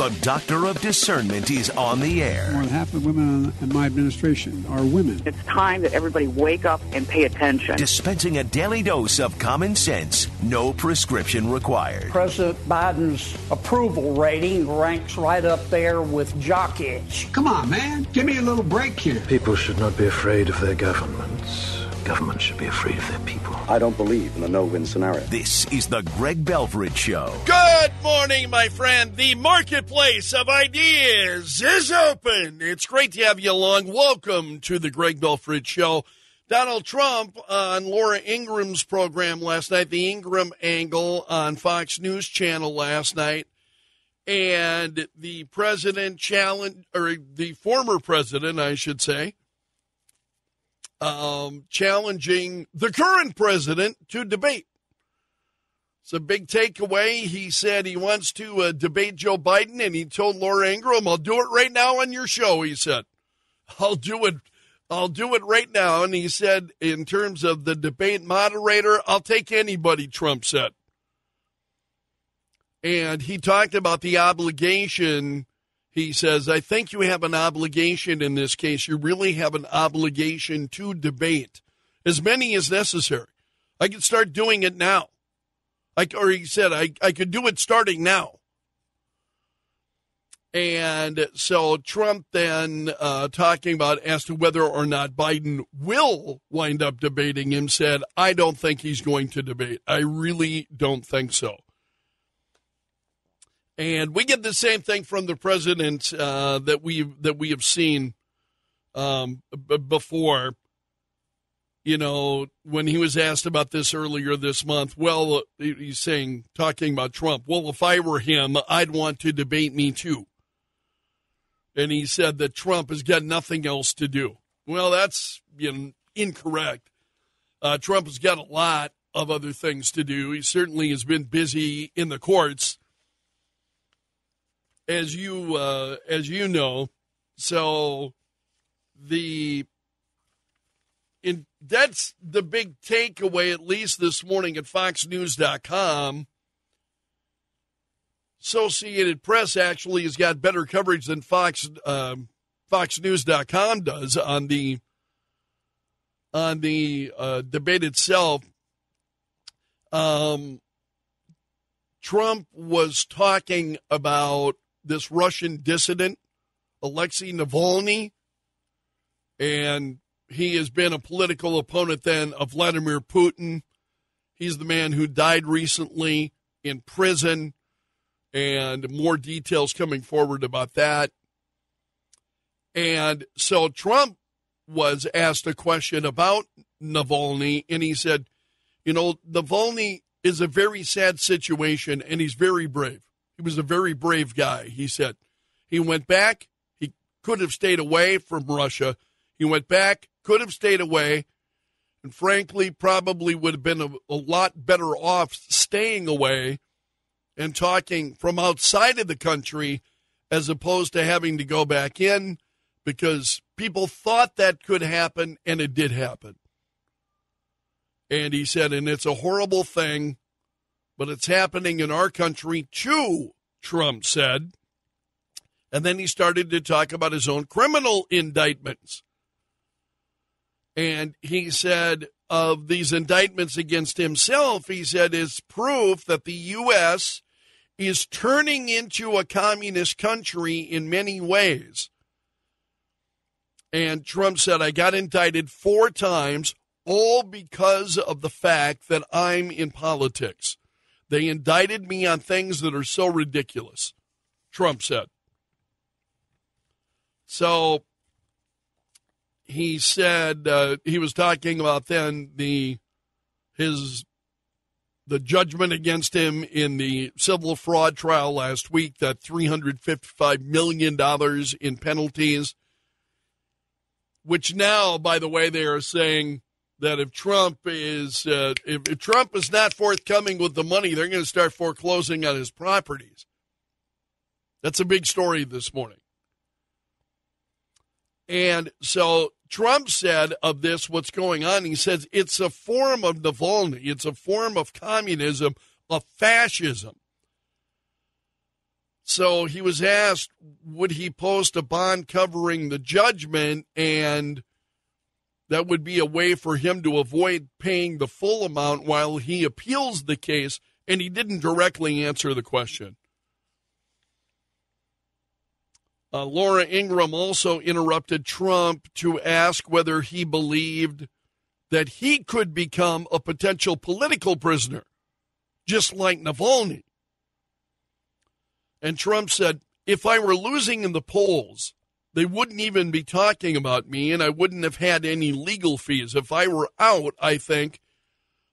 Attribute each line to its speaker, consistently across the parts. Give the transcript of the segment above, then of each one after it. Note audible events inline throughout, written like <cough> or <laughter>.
Speaker 1: The Doctor of Discernment is on the air.
Speaker 2: More than half of the women in my administration are women.
Speaker 3: It's time that everybody wake up and pay attention.
Speaker 1: Dispensing a daily dose of common sense, no prescription required.
Speaker 4: President Biden's approval rating ranks right up there with jock itch.
Speaker 2: Come on, man. Give me a little break here.
Speaker 5: People should not be afraid of their governments. Government should be afraid of their people.
Speaker 6: I don't believe in the no-win scenario.
Speaker 1: This is the Greg Belfrage Show.
Speaker 7: Good morning, my friend. The marketplace of ideas is open. It's great to have you along. Welcome to the Greg Belfrage Show. Donald Trump on Laura Ingraham's program last night, the Ingraham Angle on Fox News Channel last night, and the president challenge or the former president, I should say, um, challenging the current president to debate. It's a big takeaway. He said he wants to uh, debate Joe Biden, and he told Laura Ingraham, "I'll do it right now on your show." He said, <laughs> "I'll do it. I'll do it right now." And he said, in terms of the debate moderator, I'll take anybody. Trump said, and he talked about the obligation he says, I think you have an obligation in this case. You really have an obligation to debate as many as necessary. I could start doing it now. I, or he said, I, I could do it starting now. And so Trump then, uh, talking about as to whether or not Biden will wind up debating him, said, I don't think he's going to debate. I really don't think so. And we get the same thing from the president uh, that we that we have seen um, b- before. You know, when he was asked about this earlier this month, well, he's saying, talking about Trump, well, if I were him, I'd want to debate me too. And he said that Trump has got nothing else to do. Well, that's you know, incorrect. Uh, Trump has got a lot of other things to do. He certainly has been busy in the courts as you uh, as you know. So the in that's the big takeaway at least this morning at foxnews.com. Associated Press actually has got better coverage than Fox um, foxnews.com does on the on the uh, debate itself. Um, Trump was talking about this Russian dissident, Alexei Navalny, and he has been a political opponent then of Vladimir Putin. He's the man who died recently in prison, and more details coming forward about that. And so Trump was asked a question about Navalny, and he said, You know, Navalny is a very sad situation, and he's very brave. He was a very brave guy, he said. He went back. He could have stayed away from Russia. He went back, could have stayed away, and frankly, probably would have been a, a lot better off staying away and talking from outside of the country as opposed to having to go back in because people thought that could happen and it did happen. And he said, and it's a horrible thing but it's happening in our country too, Trump said. And then he started to talk about his own criminal indictments. And he said of these indictments against himself, he said, is proof that the U.S. is turning into a communist country in many ways. And Trump said, I got indicted four times, all because of the fact that I'm in politics. They indicted me on things that are so ridiculous, Trump said. So he said uh, he was talking about then the his the judgment against him in the civil fraud trial last week that 355 million dollars in penalties which now by the way they are saying that if Trump is uh, if, if Trump is not forthcoming with the money, they're going to start foreclosing on his properties. That's a big story this morning. And so Trump said of this, what's going on, he says it's a form of Navalny, it's a form of communism, of fascism. So he was asked, would he post a bond covering the judgment and that would be a way for him to avoid paying the full amount while he appeals the case, and he didn't directly answer the question. Uh, Laura Ingraham also interrupted Trump to ask whether he believed that he could become a potential political prisoner, just like Navalny. And Trump said, if I were losing in the polls, they wouldn't even be talking about me and I wouldn't have had any legal fees. If I were out, I think,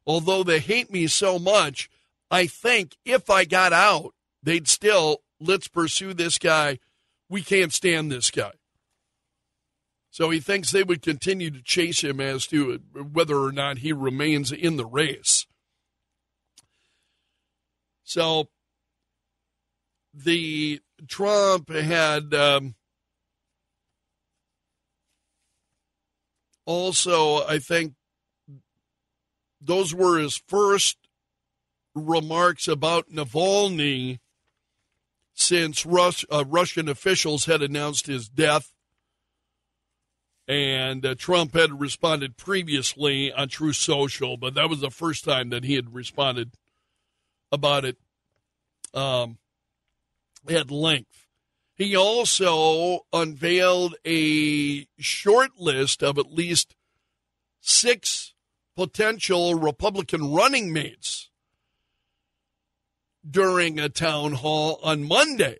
Speaker 7: although they hate me so much, I think if I got out, they'd still, let's pursue this guy. We can't stand this guy. So he thinks they would continue to chase him as to whether or not he remains in the race. So the Trump had um, also, I think those were his first remarks about Navalny since Rus- uh, Russian officials had announced his death. And uh, Trump had responded previously on Truth Social, but that was the first time that he had responded about it um, at length. He also unveiled a short list of at least six potential Republican running mates during a town hall on Monday.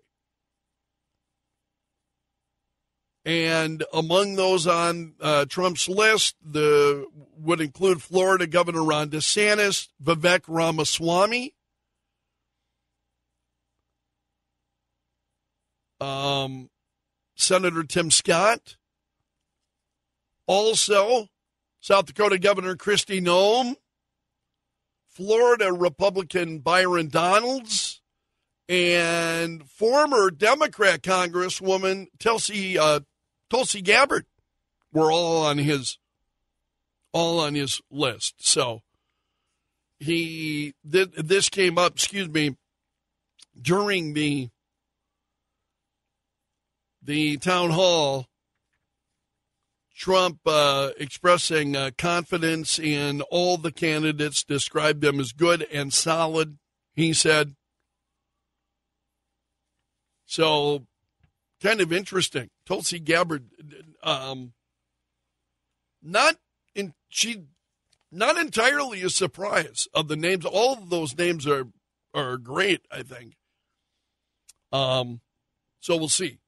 Speaker 7: And among those on uh, Trump's list, the would include Florida Governor Ron DeSantis, Vivek Ramaswamy, um, Senator Tim Scott, also South Dakota Governor Kristi Noem, Florida Republican Byron Donalds, and former Democrat Congresswoman Tulsi uh, Tulsi Gabbard were all on his all on his list. So he th- this came up, excuse me, during the the town hall. Trump uh, expressing uh, confidence in all the candidates, described them as good and solid. He said. So, kind of interesting. Tulsi Gabbard, um, not in she, not entirely a surprise of the names. All of those names are are great. I think. Um, so we'll see.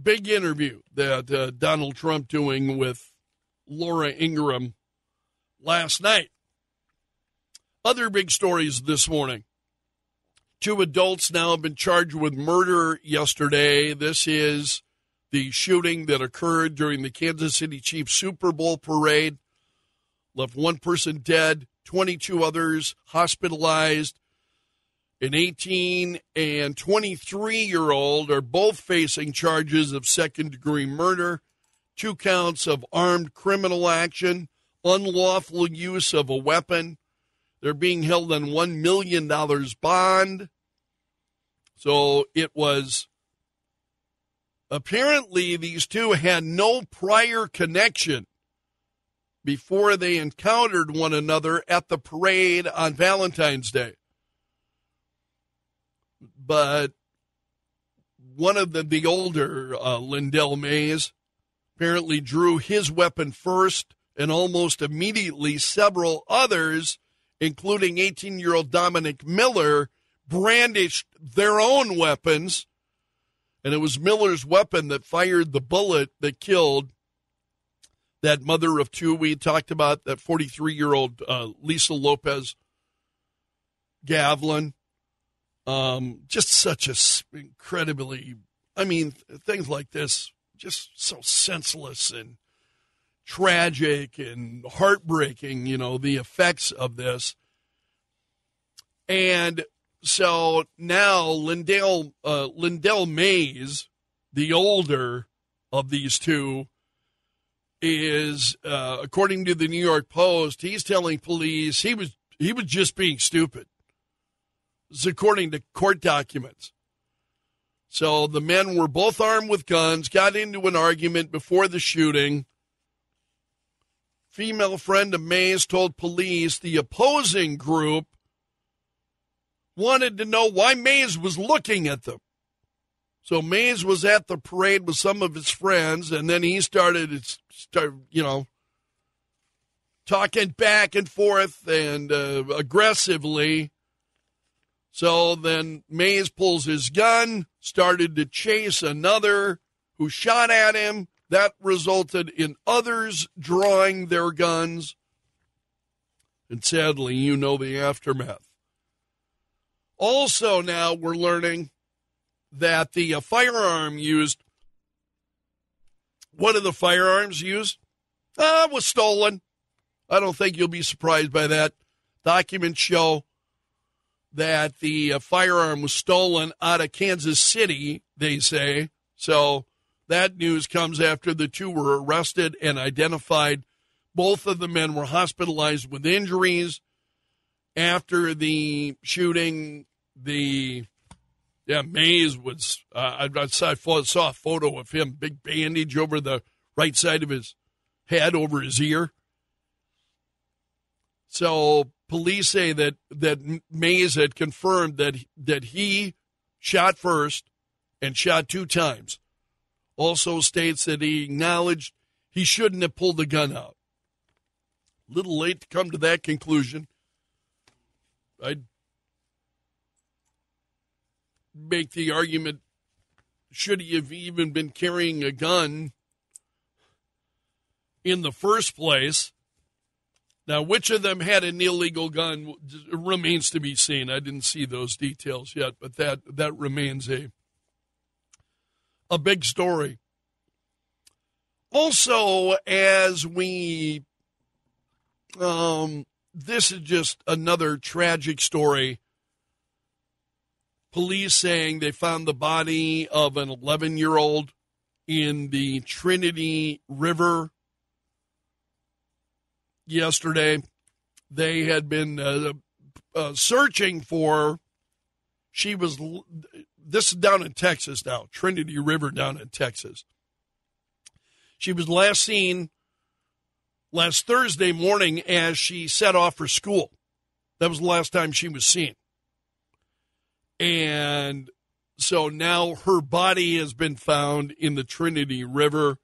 Speaker 7: Big interview that uh, Donald Trump doing with Laura Ingraham last night. Other big stories this morning. Two adults now have been charged with murder yesterday. This is the shooting that occurred during the Kansas City Chiefs Super Bowl parade. Left one person dead, 22 others hospitalized. An 18 and 23 year old are both facing charges of second degree murder, two counts of armed criminal action, unlawful use of a weapon. They're being held on $1 million bond. So it was apparently these two had no prior connection before they encountered one another at the parade on Valentine's Day. But one of the, the older uh, Lyndell Mays apparently drew his weapon first, and almost immediately several others, including 18 year old Dominic Miller, brandished their own weapons. And it was Miller's weapon that fired the bullet that killed that mother of two we talked about, that 43 year old uh, Lisa Lopez Galvan. Um, just such a incredibly, I mean, things like this, just so senseless and tragic and heartbreaking, you know, the effects of this. And so now Lyndell, uh, Lyndell Mays, the older of these two, is uh, according to the New York Post, he's telling police he was he was just being stupid. According to court documents. So the men were both armed with guns, got into an argument before the shooting. Female friend of Mays told police the opposing group wanted to know why Mays was looking at them. So Mays was at the parade with some of his friends, and then he started, start, you know, talking back and forth and uh, aggressively. So then Mays pulls his gun, started to chase another who shot at him. That resulted in others drawing their guns. And sadly, you know the aftermath. Also, now we're learning that the uh, firearm used, one of the firearms used, uh, was stolen. I don't think you'll be surprised by that. Documents show that the uh, firearm was stolen out of Kansas City, they say. So that news comes after the two were arrested and identified. Both of the men were hospitalized with injuries. After the shooting, the yeah Mays was uh, I, I saw a photo of him, big bandage over the right side of his head, over his ear. So police say that that Mays had confirmed that that he shot first and shot two times. Also states that he acknowledged he shouldn't have pulled the gun out. Little late to come to that conclusion. I'd make the argument should he have even been carrying a gun in the first place? Now, which of them had an illegal gun remains to be seen. I didn't see those details yet, but that that remains a a big story. Also, as we um, this is just another tragic story. Police saying they found the body of an 11 year old in the Trinity River yesterday. They had been uh, uh, searching for. She was. This is down in Texas now, Trinity River down in Texas. She was last seen last Thursday morning as she set off for school. That was the last time she was seen. And so now her body has been found in the Trinity River.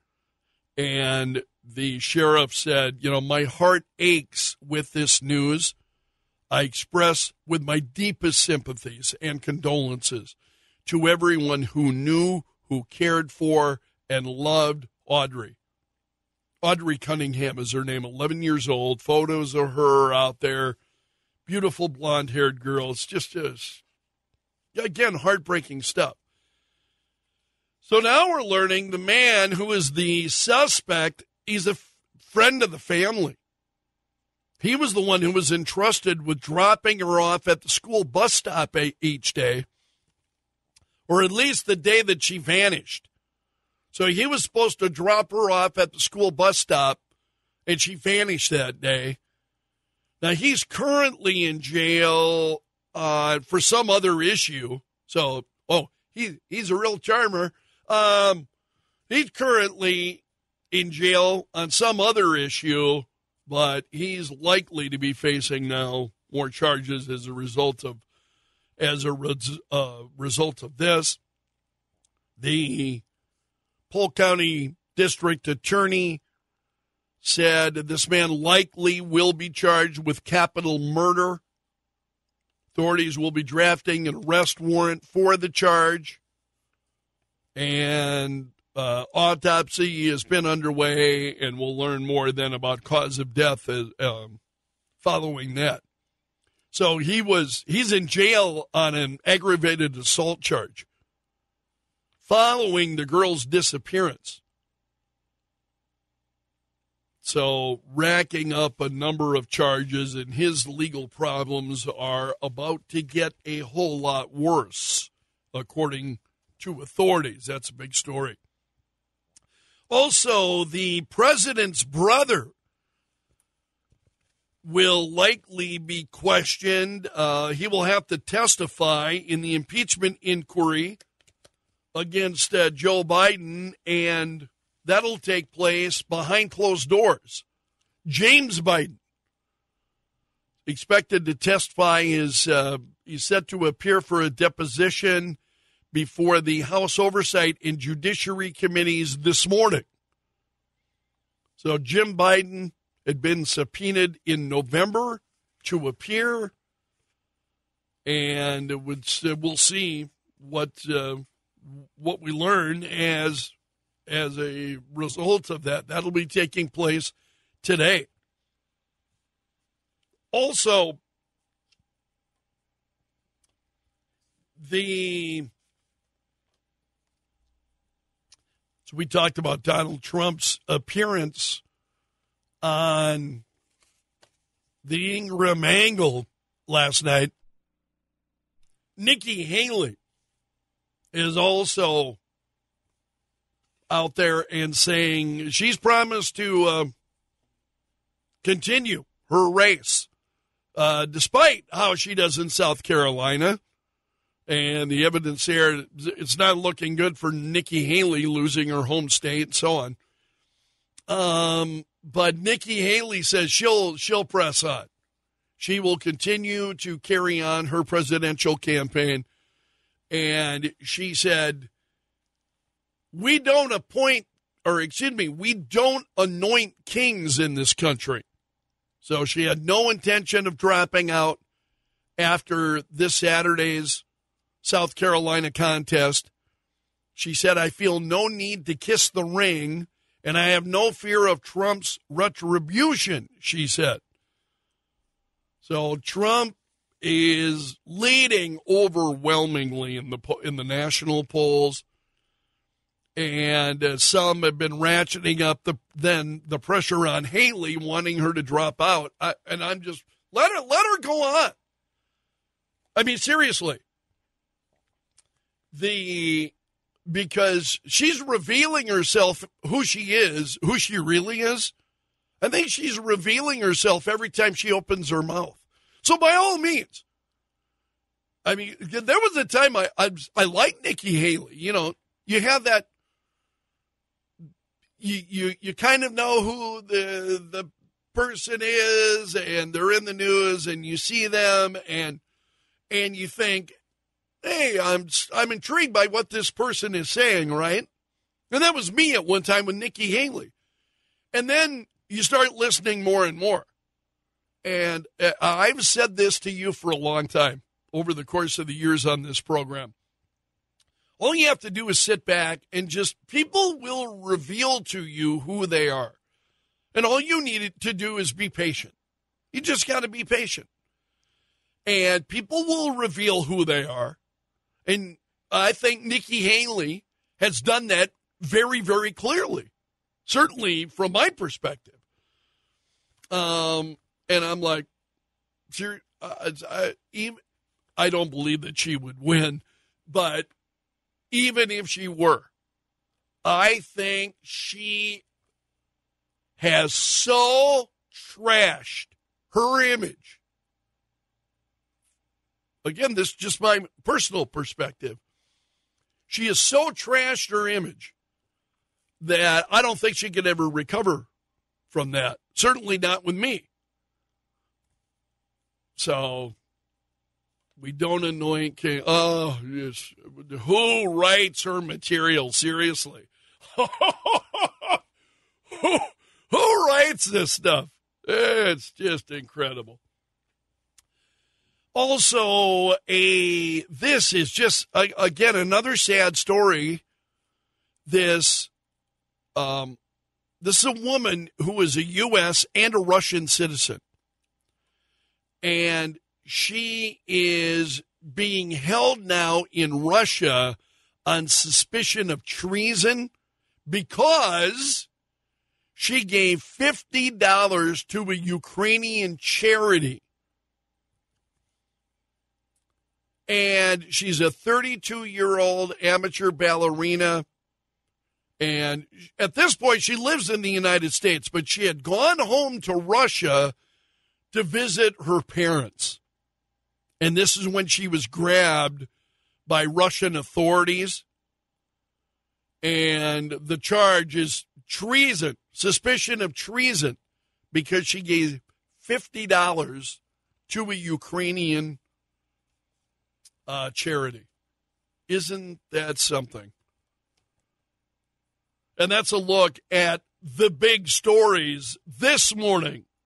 Speaker 7: And the sheriff said, You know, my heart aches with this news. I express with my deepest sympathies and condolences to everyone who knew, who cared for, and loved Audrey. Audrey Cunningham is her name, 11 years old. Photos of her out there. Beautiful blonde haired girl. It's just, just, again, heartbreaking stuff. So now we're learning the man who is the suspect He's a f- friend of the family. He was the one who was entrusted with dropping her off at the school bus stop a- each day, or at least the day that she vanished. So he was supposed to drop her off at the school bus stop, and she vanished that day. Now he's currently in jail uh, for some other issue. So, oh, he he's a real charmer. Um, he's currently in jail on some other issue, but he's likely to be facing now more charges as a result of as a res, uh, result of this. The Polk County District Attorney said this man likely will be charged with capital murder. Authorities will be drafting an arrest warrant for the charge. And uh, autopsy has been underway, and we'll learn more then about cause of death as, um, following that. So he was he's in jail on an aggravated assault charge following the girl's disappearance. So racking up a number of charges, and his legal problems are about to get a whole lot worse, according to authorities. That's a big story. Also, the president's brother will likely be questioned. Uh, he will have to testify in the impeachment inquiry against uh, Joe Biden, and that'll take place behind closed doors. James Biden expected to testify is uh, he's set to appear for a deposition before the House Oversight and Judiciary Committees this morning. So Jim Biden had been subpoenaed in November to appear, and it would, we'll see what uh, what we learn as as a result of that. That'll be taking place today. Also, the so we talked about Donald Trump's appearance on the Ingraham Angle last night. Nikki Haley is also out there and saying she's promised to uh, continue her race, uh, despite how she does in South Carolina. And the evidence there, it's not looking good for Nikki Haley losing her home state and so on. Um, but Nikki Haley says she'll she'll press on. She will continue to carry on her presidential campaign. And she said, We don't appoint, or excuse me, we don't anoint kings in this country. So she had no intention of dropping out after this Saturday's South Carolina contest. She said, I feel no need to kiss the ring, and I have no fear of Trump's retribution, she said. So Trump is leading overwhelmingly in the in the national polls, and uh, some have been ratcheting up the then the pressure on Haley, wanting her to drop out. I, and I'm just let her let her go on. I mean, seriously, the because she's revealing herself who she is, who she really is. I think she's revealing herself every time she opens her mouth. So by all means, I mean, there was a time I I, I like Nikki Haley. You know, you have that. You you you kind of know who the the person is, and they're in the news, and you see them, and and you think, hey, I'm I'm intrigued by what this person is saying, right? And that was me at one time with Nikki Haley, and then you start listening more and more. And uh, I've said this to you for a long time over the course of the years on this program. All you have to do is sit back and just people will reveal to you who they are. And all you need to do is be patient. You just got to be patient. And people will reveal who they are. And I think Nikki Haley has done that very, very clearly, certainly from my perspective. Um, and I'm like, uh, I, even, I don't believe that she would win, but even if she were, I think she has so trashed her image. Again, this is just my personal perspective. She has so trashed her image that I don't think she could ever recover from that. Certainly not with me. So we don't anoint king. Oh, yes. Who writes her material? Seriously. <laughs> who, who writes this stuff? It's just incredible. Also, a this is just again another sad story. This, um, this is a woman who is a U.S. and a Russian citizen and she is being held now in Russia on suspicion of treason because she gave $50 to a Ukrainian charity. And she's a 32 year old amateur ballerina. And at this point, she lives in the United States, but she had gone home to Russia to visit her parents. And this is when she was grabbed by Russian authorities. and the charge is treason, suspicion of treason, because she gave fifty dollars to a Ukrainian uh, charity. Isn't that something? And that's a look at the big stories this morning